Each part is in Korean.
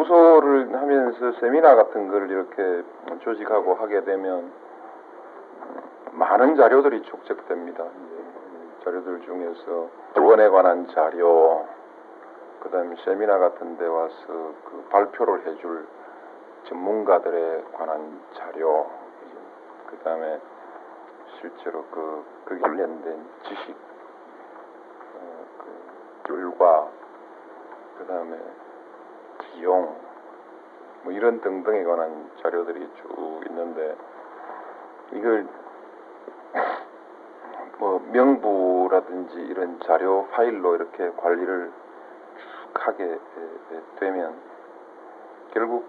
연구소를 하면서 세미나 같은 걸 이렇게 조직하고 하게 되면 많은 자료들이 축적됩니다. 자료들 중에서 원에 관한 자료, 그 다음에 세미나 같은 데 와서 그 발표를 해줄 전문가들에 관한 자료, 그 다음에 실제로 그, 그 관련된 지식, 어, 그 결과, 그 다음에 비용, 뭐 이런 등등에 관한 자료들이 쭉 있는데 이걸 뭐 명부라든지 이런 자료 파일로 이렇게 관리를 쭉 하게 되면 결국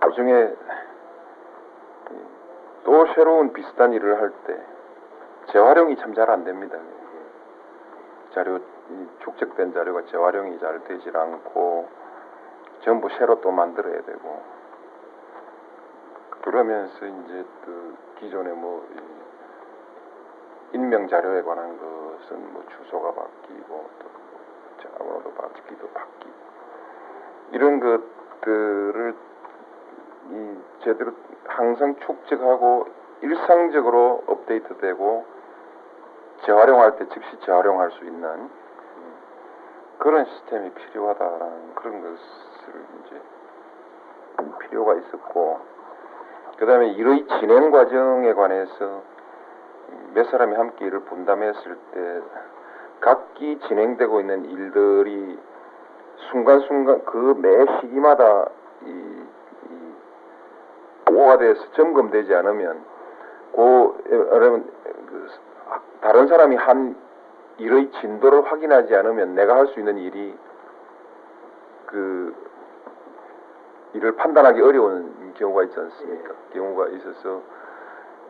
나중에 또 새로운 비슷한 일을 할 때 재활용이 참 잘 안 됩니다. 자료 축적된 자료가 재활용이 잘 되질 않고 전부 새로 또 만들어야 되고 그러면서 이제 그 기존의 뭐 인명 자료에 관한 것은 뭐 주소가 바뀌고 또 전화번호도 바뀌기도 바뀌고 이런 것들을 이 제대로 항상 축적하고 일상적으로 업데이트되고 재활용할 때 즉시 재활용할 수 있는 그런 시스템이 필요하다라는 그런 것을 이제 필요가 있었고 그 다음에 일의 진행 과정에 관해서 몇 사람이 함께 일을 분담했을 때 각기 진행되고 있는 일들이 순간순간 그 매 시기마다 이, 이 보고가 돼서 점검되지 않으면 그 여러분 그 다른 사람이 한 일의 진도를 확인하지 않으면 내가 할 수 있는 일이 그 일을 판단하기 어려운 경우가 있지 않습니까? 경우가 있어서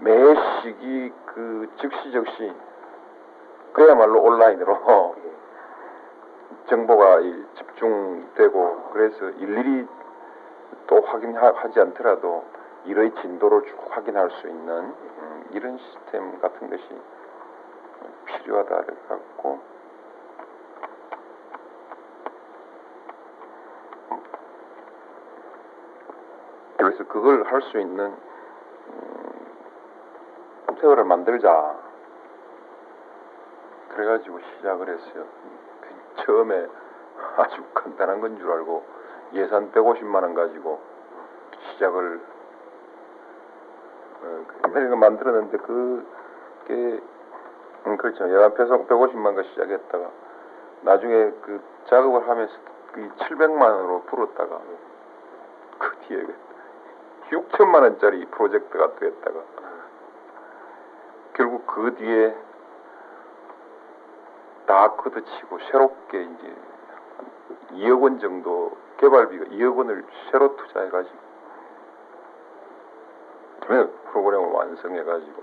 매 시기 그 즉시 즉시 그야말로 온라인으로 정보가 집중되고 그래서 일일이 또 확인하지 않더라도 일의 진도를 쭉 확인할 수 있는 음, 이런 시스템 같은 것이 필요하다 그래갖고. 그래서 그걸 할 수 있는 음, 컴퓨터를 만들자. 그래가지고 시작을 했어요. 그 처음에 아주 간단한 건 줄 알고 예산 150만 원 가지고 시작을 어, 그 만들었는데 그게 음, 그렇죠. 예산 150만 원 시작했다가 나중에 그 작업을 하면서 그 700만 원으로 불었다가 그 뒤에 6천만 원짜리 프로젝트가 됐다가 결국 그 뒤에 다 걷어치고 새롭게 이제 2억 원 정도 개발비가 2억 원을 새로 투자해가지고 프로그램을 완성해가지고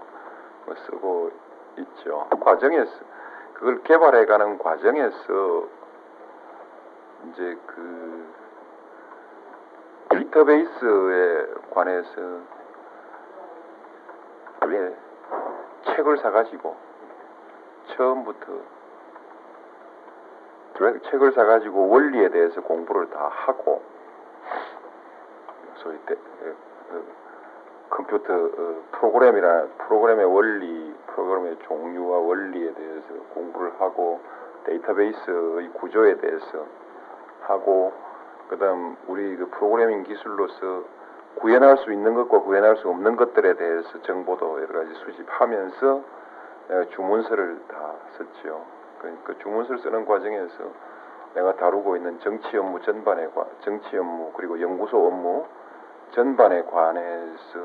뭐 쓰고 있죠. 그 과정에서 그걸 개발해가는 과정에서 이제 그 데이터베이스에 관해서 왜 책을 사가지고 처음부터 책을 사가지고 원리에 대해서 공부를 다 하고 소위 때, 그, 컴퓨터 어, 프로그램이나 프로그램의 원리, 프로그램의 종류와 원리에 대해서 공부를 하고 데이터베이스의 구조에 대해서 하고 그다음 우리 그 프로그래밍 기술로서 구현할 수 있는 것과 구현할 수 없는 것들에 대해서 정보도 여러 가지 수집하면서 주문서를 다 썼죠. 그 주문서를 쓰는 과정에서 내가 다루고 있는 정치 업무 전반에 관, 정치 업무 그리고 연구소 업무 전반에 관해서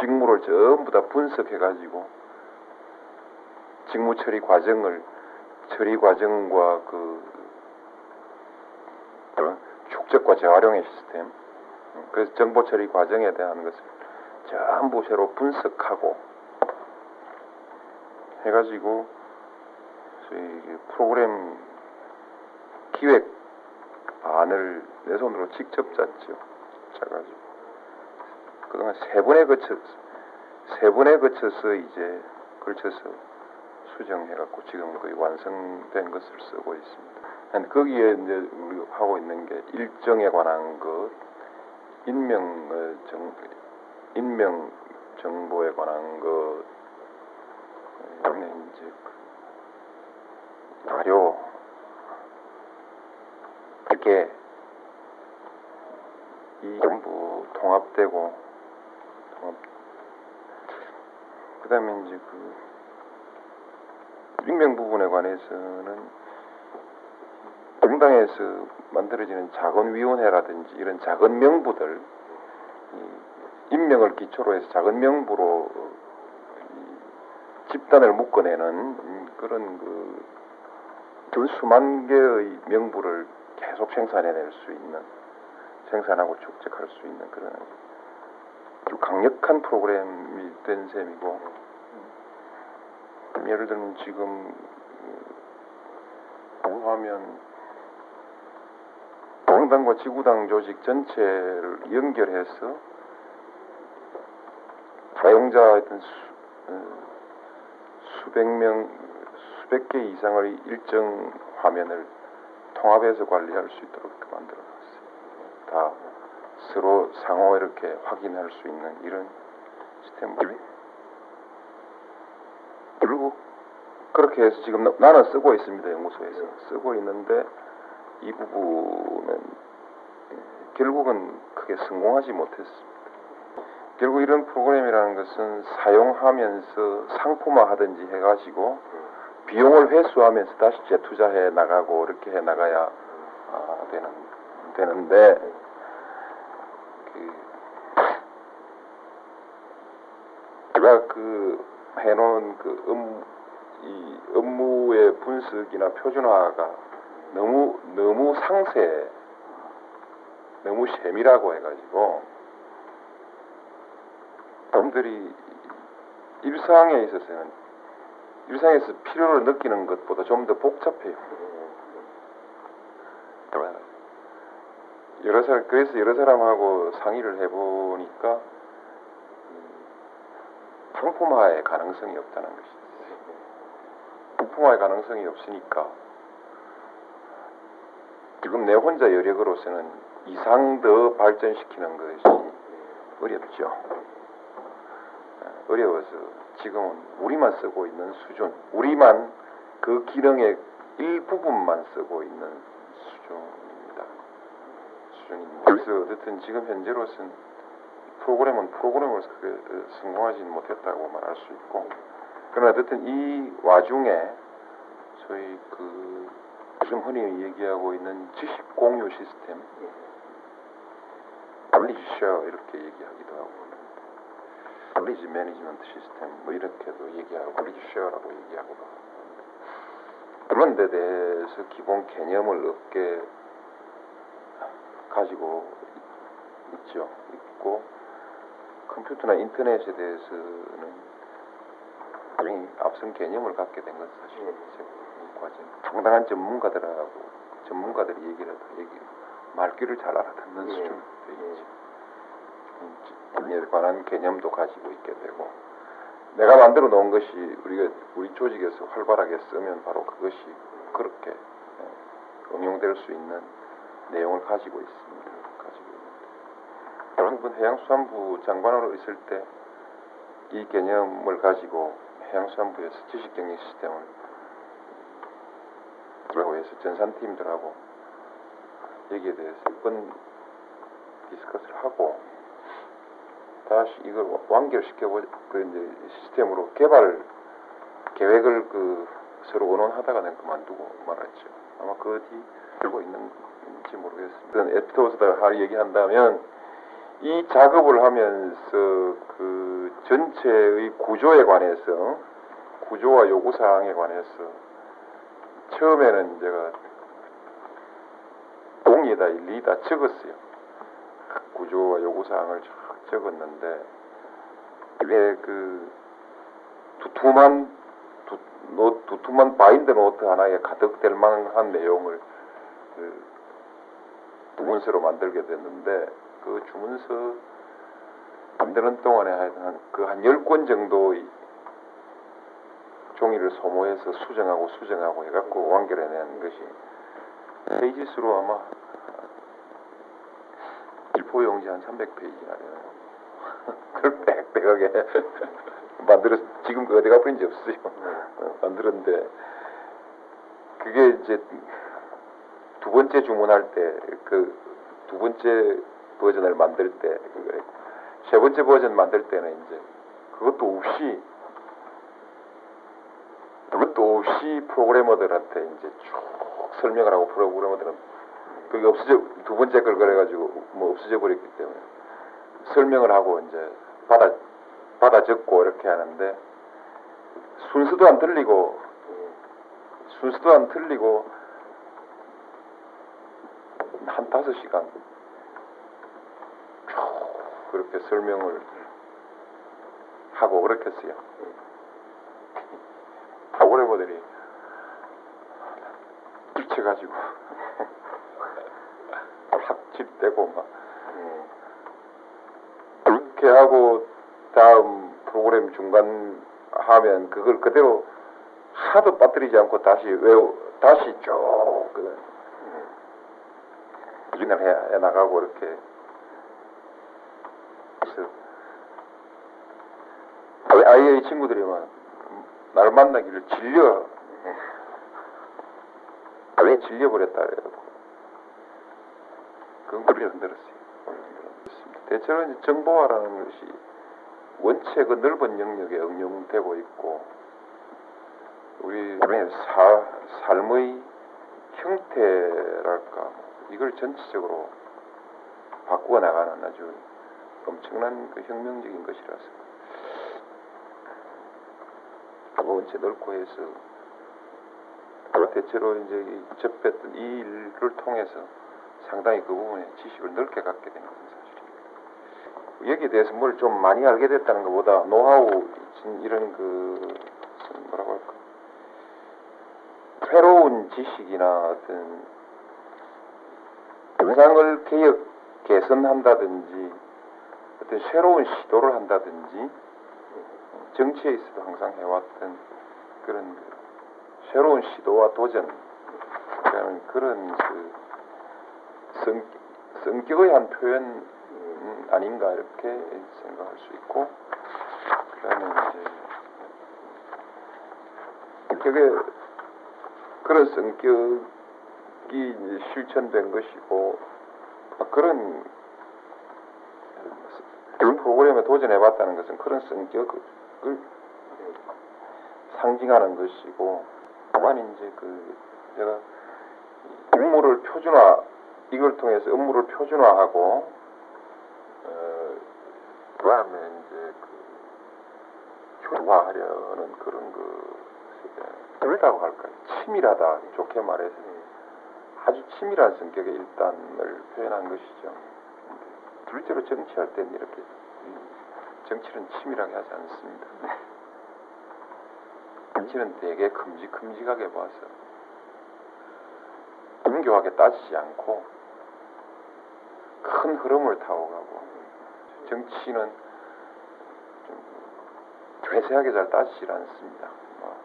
직무를 전부 다 분석해 가지고 직무 처리 과정을 처리 과정과 그 축적과 재활용의 시스템. 그래서 정보 처리 과정에 대한 것을 전부 새로 분석하고 해가지고 프로그램 기획 안을 내 손으로 직접 짰죠. 짜가지고. 그동안 세 번에 거쳐 세 번에 거쳐서 이제 걸쳐서 수정해갖고 지금 거의 완성된 것을 쓰고 있습니다. 한 거기에 이제 우리 하고 있는 게 일정에 관한 것, 인명을 정 인명 정보에 관한 것, 이제 그 자료 이렇게 이 전부 통합되고 통합 그다음에 이제 그 익명 부분에 관해서는 정당에서 만들어지는 작은 위원회라든지 이런 작은 명부들 이 인명을 기초로 해서 작은 명부로 이 집단을 묶어내는 음, 그런 그 수만 개의 명부를 계속 생산해낼 수 있는 생산하고 축적할 수 있는 그런 강력한 프로그램이 된 셈이고 음, 예를 들면 지금 하면 정당과 지구당 조직 전체를 연결해서 사용자 어떤 수, 어, 수백 명, 수백 개 이상의 일정 화면을 통합해서 관리할 수 있도록 이렇게 만들어 놨어요. 다 서로 상호 이렇게 확인할 수 있는 이런 시스템을 결국 그렇게 해서 지금 나- 나는 쓰고 있습니다 연구소에서 쓰고 있는데 이 부분은 예, 결국은 크게 성공하지 못했습니다. 결국 이런 프로그램이라는 것은 사용하면서 상품화하든지 해가지고 비용을 회수하면서 다시 재투자해 나가고 이렇게 해 나가야 아, 되는 되는데 그 제가 그 해놓은 그 업, 이 업무의 분석이나 표준화가 너무 너무 상세 너무 세밀하고 해가지고 사람들이 일상에 있어서는 일상에서 필요를 느끼는 것보다 좀 더 복잡해요. 여러 사람 그래서 여러 사람하고 상의를 해보니까 음, 상품화의 가능성이 없다는 것이 있 상품화의 가능성이 없으니까 지금 내 혼자 여력으로서는 이상 더 발전시키는 것이 어렵죠. 어, 어려워서 지금은 우리만 쓰고 있는 수준, 우리만 그 기능의 일부분만 쓰고 있는 수준입니다. 수준입니다. 그래서 어쨌든 지금 현재로서는 프로그램은 프로그램으로서 그게 성공하지 못했다고 말할 수 있고 그러나 어쨌든 이 와중에 소위 그 요즘 흔히 얘기하고 있는 지식 공유 시스템 share 이렇게 얘기하기도 하고 knowledge management 시스템 뭐 이렇게도 얘기하고 knowledge share라고 얘기하고도 하고 그런 데 대해서 기본 개념을 없게 가지고 있죠. 있고 컴퓨터나 인터넷에 대해서는 나중에 앞선 개념을 갖게 된 것은 사실 이 과정 상당한 전문가들하고 전문가들이 얘기를 얘기 말귀를 잘 알아듣는 예. 수준이 돼 있지. 에 관한 개념도 가지고 있게 되고 내가 만들어 놓은 것이 우리가 우리 조직에서 활발하게 쓰면 바로 그것이 그렇게 예, 응용될 수 있는 내용을 가지고 있습니다. 가지고 있는데 여러분 해양수산부 장관으로 있을 때 이 개념을 가지고 해양수산부에서 지식경영 시스템을 라고 해서 전산팀들하고 여기에 대해서 몇번 디스커스를 하고 다시 이걸 와- 완결시켜보 그 이제 시스템으로 개발 계획을 그 서로 의논하다가 는 그만두고 말았죠. 아마 그 뒤 들고 있는지 모르겠습니다. 에피토스다 할 얘기한다면 이 작업을 하면서 그 전체의 구조에 관해서 구조와 요구 사항에 관해서 처음에는 제가 종이에다 일일이 다 적었어요. 구조와 요구 사항을 쫙 적었는데 이게 그 두툼한 두, 노, 두툼한 바인드 노트 하나에 가득 될 만한 내용을 그 주문서로 만들게 됐는데 그 주문서 만드는 동안에 한 그한 열 권 정도의 종이를 소모해서 수정하고 수정하고 해갖고 완결해낸 것이 페이지 수로 아마 일포 용지 한 300페이지나 되는 그걸 빽빽하게 만들어 지금 그 어디 가버린지 없어요. 어, 만들었는데 그게 이제 두 번째 주문할 때 그 두 번째 버전을 만들 때 그거 세 번째 버전 만들 때는 이제 그것도 없이 그것도 없이 프로그래머들한테 이제 쭉 설명을 하고 프로그래머들은 그게 없어져 두 번째 걸 그래가지고 뭐 없어져 버렸기 때문에 설명을 하고 이제 받아 받아 적고 이렇게 하는데 순서도 안 틀리고 순서도 안 틀리고 한 다섯 시간 쭉 그렇게 설명을 하고 그렇게 했어요. 프로그래머들이 미쳐가지고 합집되고 막 그렇게 하고 다음 프로그램 중간 하면 그걸 그대로 하도 빠뜨리지 않고 다시 외우 다시 쭉 그, 진을 해, 해 나가고 이렇게 그래서 아이의 친구들이 막 나를 만나기를 질려. 왜 질려버렸다 그래요? 그건 그렇게 흔들었어요. 대체로 이제 정보화라는 것이 원체 그 넓은 영역에 응용되고 있고 우리 사, 삶의 형태랄까 이걸 전체적으로 바꾸어 나가는 아주 엄청난 그 혁명적인 것이라서 원체 넓고 해서 대체로 이제 이 접했던 이 일을 통해서 상당히 그 부분에 지식을 넓게 갖게 되는 사실입니다. 여기에 대해서 뭘 좀 많이 알게 됐다는 것보다 노하우 이런 그 뭐라고 할까 새로운 지식이나 어떤 영상을 개혁 개선한다든지 어떤 새로운 시도를 한다든지 정치에 있어도 항상 해왔던 그런 그 새로운 시도와 도전 그런 그런 그 성, 성격의 한 표현 음, 아닌가 이렇게 생각할 수 있고 그다음에 이제 성격의 그런 성격이 이제 실천된 것이고 아, 그런 그런 프로그램에 도전해봤다는 것은 그런 성격 을 상징하는 것이고 다만 이제 그 제가 업무를 표준화 이걸 통해서 업무를 표준화하고 어 그다음에 이제 그 효과하려는 그런 그 그러다고 할까요? 치밀하다 좋게 말해서 아주 치밀한 성격의 일단을 표현한 것이죠. 둘째로 정치할 때는 이렇게 정치는 치밀하게 하지 않습니다. 정치는 되게 큼직큼직하게 봐서 정교하게 따지지 않고 큰 흐름을 타고 가고 정치는 좀 세세하게 잘 따지질 않습니다. 뭐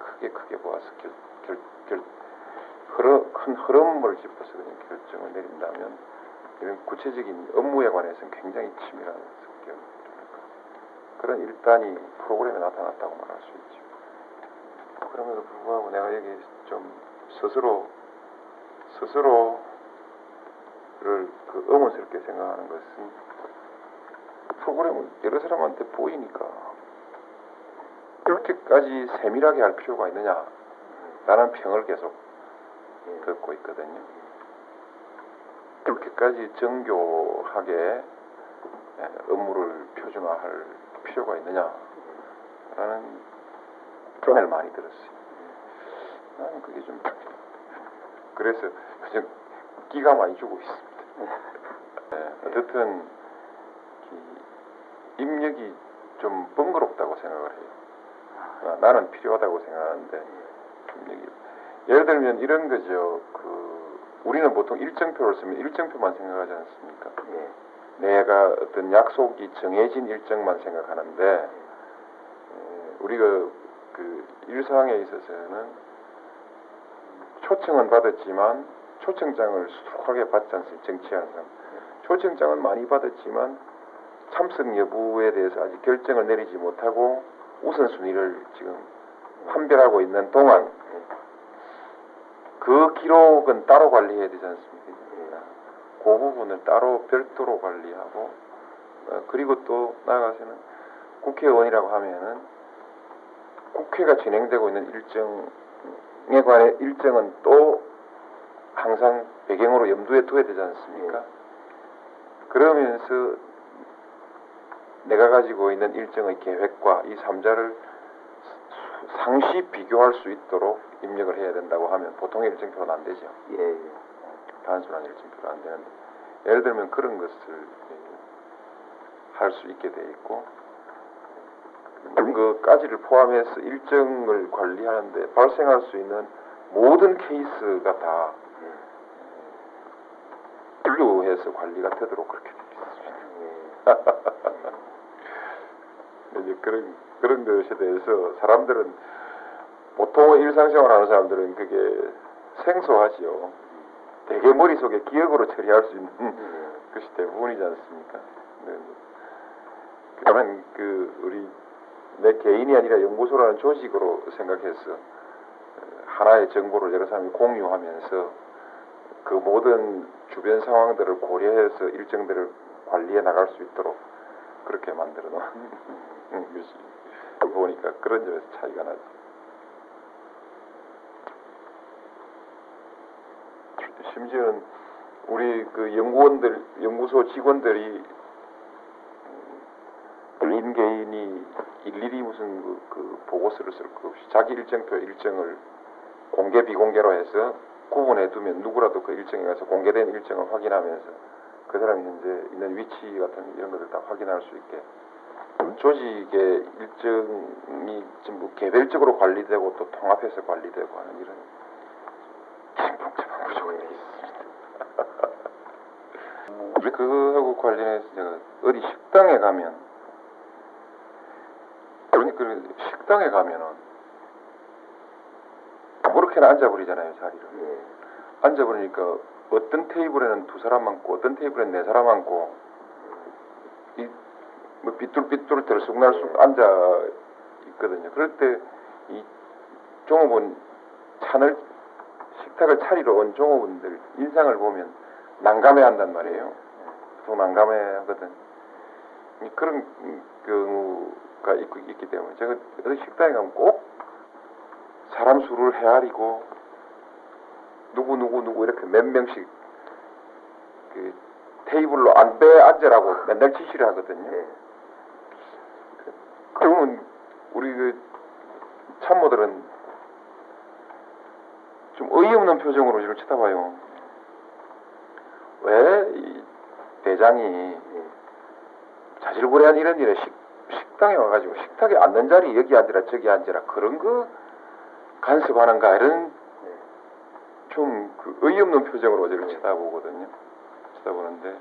크게 크게 보아서 결, 결, 결, 흐름, 큰 흐름을 짚어서 그냥 결정을 내린다면 이런 구체적인 업무에 관해서는 굉장히 치밀한 그런 일단이 프로그램에 나타났다고 말할 수 있죠. 그럼에도 불구하고 내가 여기 좀 스스로 스스로를 그 의문스럽게 생각하는 것은 프로그램을 여러 사람한테 보이니까 그렇게까지 세밀하게 할 필요가 있느냐 라는 평을 계속 듣고 있거든요. 그렇게까지 정교하게 업무를 표준화할 필요가 있느냐 라는 평을 많이 들었어요. 나는 그게 좀 그래서 그냥 끼가 많이 주고 있습니다. 네, 어쨌든 입력이 좀 번거롭다고 생각을 해요. 아, 나는 필요하다고 생각하는데 입력이 예를 들면 이런 거죠. 그 우리는 보통 일정표를 쓰면 일정표만 생각하지 않습니까? 예. 내가 어떤 약속이 정해진 일정만 생각하는데 에, 우리가 그 일상에 있어서는 초청은 받았지만 초청장을 수록하게 받지 않습니까? 정치하는. 초청장은 많이 받았지만 참석 여부에 대해서 아직 결정을 내리지 못하고 우선순위를 지금 판별하고 있는 동안 그 기록은 따로 관리해야 되지 않습니까? 그 부분을 따로 별도로 관리하고 어, 그리고 또 나아가서는 국회의원이라고 하면은 국회가 진행되고 있는 일정에 관해 일정은 또 항상 배경으로 염두에 둬야 되지 않습니까? 그러면서 내가 가지고 있는 일정의 계획과 이 삼자를 상시 비교할 수 있도록 입력을 해야 된다고 하면 보통의 일정표는 안 되죠. 예, 예. 단순한 일정표는 안 되는데 예를 들면 그런 것을 할 수 있게 돼 있고 그런 것까지를 포함해서 일정을 관리하는데 발생할 수 있는 모든 케이스가 다 분류해서 관리가 되도록 그렇게. 이제 그런 그런 것에 대해서 사람들은 보통 일상생활 하는 사람들은 그게 생소하지요. 되게 머릿속에 기억으로 처리할 수 있는 것이 대부분이지 않습니까? 네. 그러면 그 우리 내 개인이 아니라 연구소라는 조직으로 생각해서 어, 하나의 정보를 여러 사람이 공유하면서 그 모든 주변 상황들을 고려해서 일정들을 관리해 나갈 수 있도록 그렇게 만들어 놓은 것이 보니까 그런 점에서 차이가 나죠. 심지어는 우리 그 연구원들, 연구소 직원들이 개인 개인이 일일이 무슨 그, 그 보고서를 쓸 것 없이 자기 일정표 일정을 공개 비공개로 해서 구분해 두면 누구라도 그 일정에 가서 공개된 일정을 확인하면서 그 사람이 현재 있는 위치 같은 이런 것들 다 확인할 수 있게 조직의 일정이 전부 개별적으로 관리되고 또 통합해서 관리되고 하는 이런 복잡한 구조가 돼 있습니다. 우리 그거하고 관련해서 제가 어디 식당에 가면 그러니까 그 식당에 가면은 아무렇게나 앉아버리잖아요 자리를. 예. 앉아버리니까 어떤 테이블에는 두 사람 앉고 어떤 테이블에는 네 사람 앉고 이뭐 삐뚤삐뚤 들쑥날쑥 앉아 있거든요. 그럴 때 이 종업원 찬을 식탁을 차리러 온 종업원들 인상을 보면 난감해 한단 말이에요 보통 난감해 하거든 이 그런 경우가 있, 있기 때문에 제가 어디 식당에 가면 꼭 사람 수를 헤아리고 누구 누구 누구 이렇게 몇 명씩 그 테이블로 안배 앉으라고 맨날 지시를 하거든요. 예. 그러면 우리 그 참모들은 좀 어이없는 표정으로 이를 쳐다봐요. 왜이 대장이 예. 자질구레한 이런 일에 식, 식당에 와가지고 식탁에 앉는 자리 여기 앉으라 저기 앉으라 그런 거 간섭하는가 이런 좀그 어이없는 표정으로 저를 쳐다보거든요. 쳐다보는데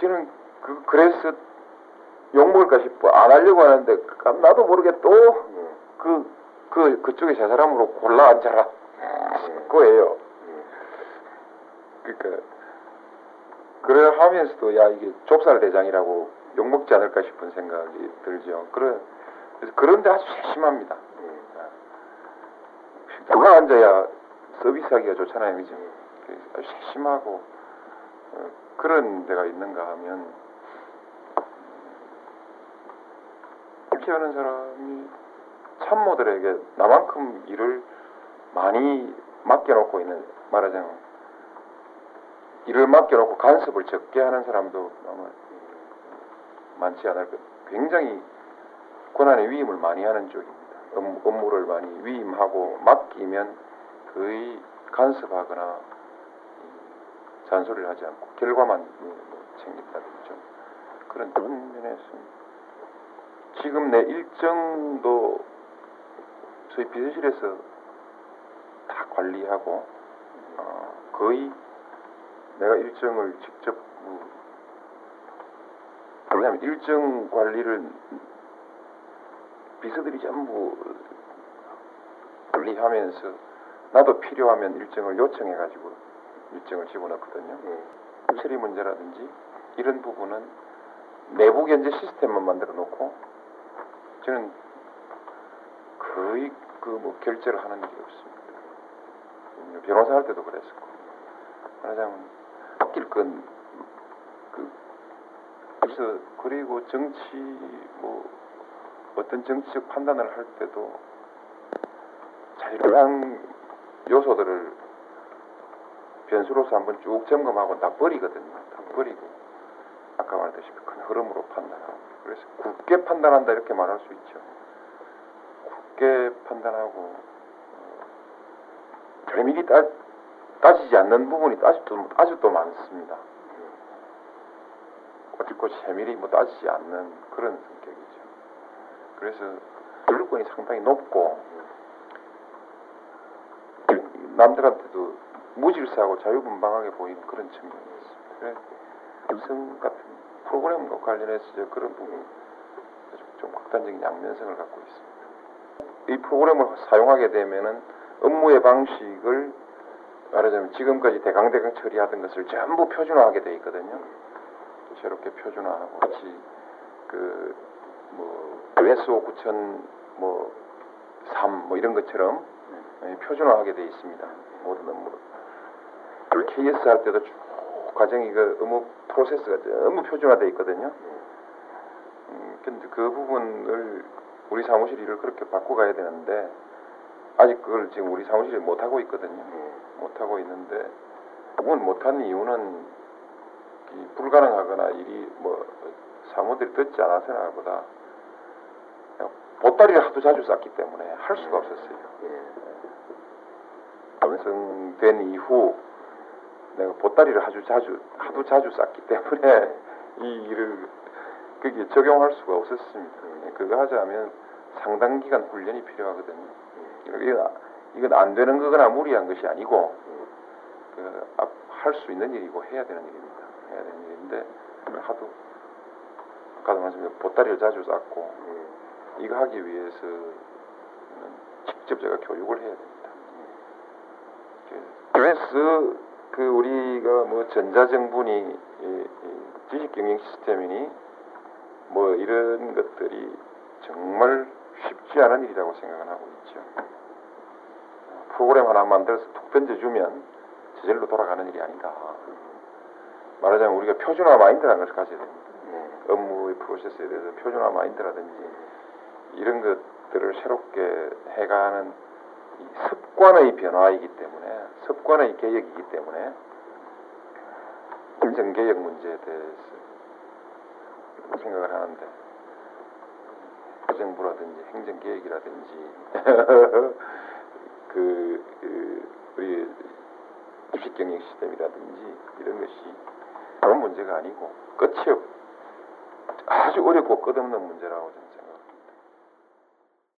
저는 그 그래서 욕 먹을까 싶어 안 하려고 하는데 깜- 나도 모르게 또 예. 그, 그, 그쪽에 저 사람으로 골라 앉아라. 그거예요. 그러니까, 그래 하면서도, 야, 이게 좁쌀 대장이라고 욕먹지 않을까 싶은 생각이 들죠. 그래, 그래서 그런데 아주 세심합니다. 누가 앉아야 서비스하기가 좋잖아요. 그죠? 아주 세심하고, 어, 그런 데가 있는가 하면, 이렇게 하는 사람이 참모들에게 나만큼 일을 많이 맡겨놓고 있는 말하자면 일을 맡겨놓고 간섭을 적게 하는 사람도 많지 않을 것. 굉장히 권한의 위임을 많이 하는 쪽입니다. 업, 업무를 많이 위임하고 맡기면 거의 간섭하거나 잔소리를 하지 않고 결과만 뭐 챙긴다든지 좀 그런 그런 면에서 지금 내 일정도 저희 비서실에서 다 관리하고 어, 거의 내가 일정을 직접 뭐, 왜냐하면 일정 관리를 비서들이 전부 관리하면서 나도 필요하면 일정을 요청해 가지고 일정을 집어넣거든요. 처리 문제라든지 이런 부분은 내부 견제 시스템만 만들어 놓고 저는 거의 그 뭐 결제를 하는 일이 없습니다. 음, 변호사 할 때도 그랬었고 말하자면 바뀔 건 그, 그래서 그리고 정치 뭐 어떤 정치적 판단을 할 때도 자유한 요소들을 변수로서 한번 쭉 점검하고 다 버리거든요. 다 버리고 아까 말했다시피 큰 흐름으로 판단하고 그래서 굳게 판단한다 이렇게 말할 수 있죠. 굳게 판단하고 어, 별미리 따, 따지지 않는 부분이 아직도 아직도 많습니다. 어떻고 세밀히 뭐 따지지 않는 그런 성격이죠. 그래서 권력권이 상당히 높고 남들한테도 무질서하고 자유분방하게 보이는 그런 측면이 있습니다. 그래서 삼성 같은 프로그램과 관련해서 그런 부분 좀 극단적인 양면성을 갖고 있습니다. 이 프로그램을 사용하게 되면은 업무의 방식을 말하자면 지금까지 대강대강 처리하던 것을 전부 표준화하게 돼 있거든요. 새롭게 표준화하고 같이 그뭐 SO 9000 뭐3 뭐 이런 것처럼 예, 표준화하게 돼 있습니다. 모든 업무를. KS 할 때도 쭉 과정이 그 업무 프로세스가 전부 표준화돼 있거든요. 음, 근데 그 부분을 우리 사무실 일을 그렇게 바꿔가야 되는데 아직 그걸 지금 우리 사무실이 못 하고 있거든요. 못 하고 있는데 그걸 못하는 이유는 이 불가능하거나 일이 뭐 사무들이 듣지 않아서나 보다 보따리를 하도 자주 쌌기 때문에 할 수가 없었어요. 완성된 이후 내가 보따리를 아주 자주 하도 자주 쌌기 때문에 이 일을 거기에 적용할 수가 없었습니다. 그거 하자면 상당 기간 훈련이 필요하거든요. 이거 이건 안 되는 거거나 무리한 것이 아니고 그, 할 수 있는 일이고 해야 되는 일입니다. 해야 되는 일인데 하도 아까도 말씀드린 보따리를 자주 쌌고 이거 하기 위해서는 직접 제가 교육을 해야 됩니다. 그래서 그 우리가 뭐 전자정분이 지식경영 시스템이니 뭐 이런 것들이 정말 쉽지 않은 일이라고 생각을 하고 있죠. 프로그램 하나 만들어서 툭 던져주면 저절로 돌아가는 일이 아니다. 말하자면 우리가 표준화 마인드라는 것을 가져야 됩니다. 업무의 프로세스에 대해서 표준화 마인드라든지 이런 것들을 새롭게 해가는 이 습관의 변화이기 때문에 습관의 개혁이기 때문에 행정개혁 문제에 대해서 생각을 하는데 행정부라든지 행정개혁이라든지 그, 그 우리 주식경영 시스템이라든지 이런 것이 그런 문제가 아니고 끝이 없 아주 어렵고 끝없는 문제라고 저는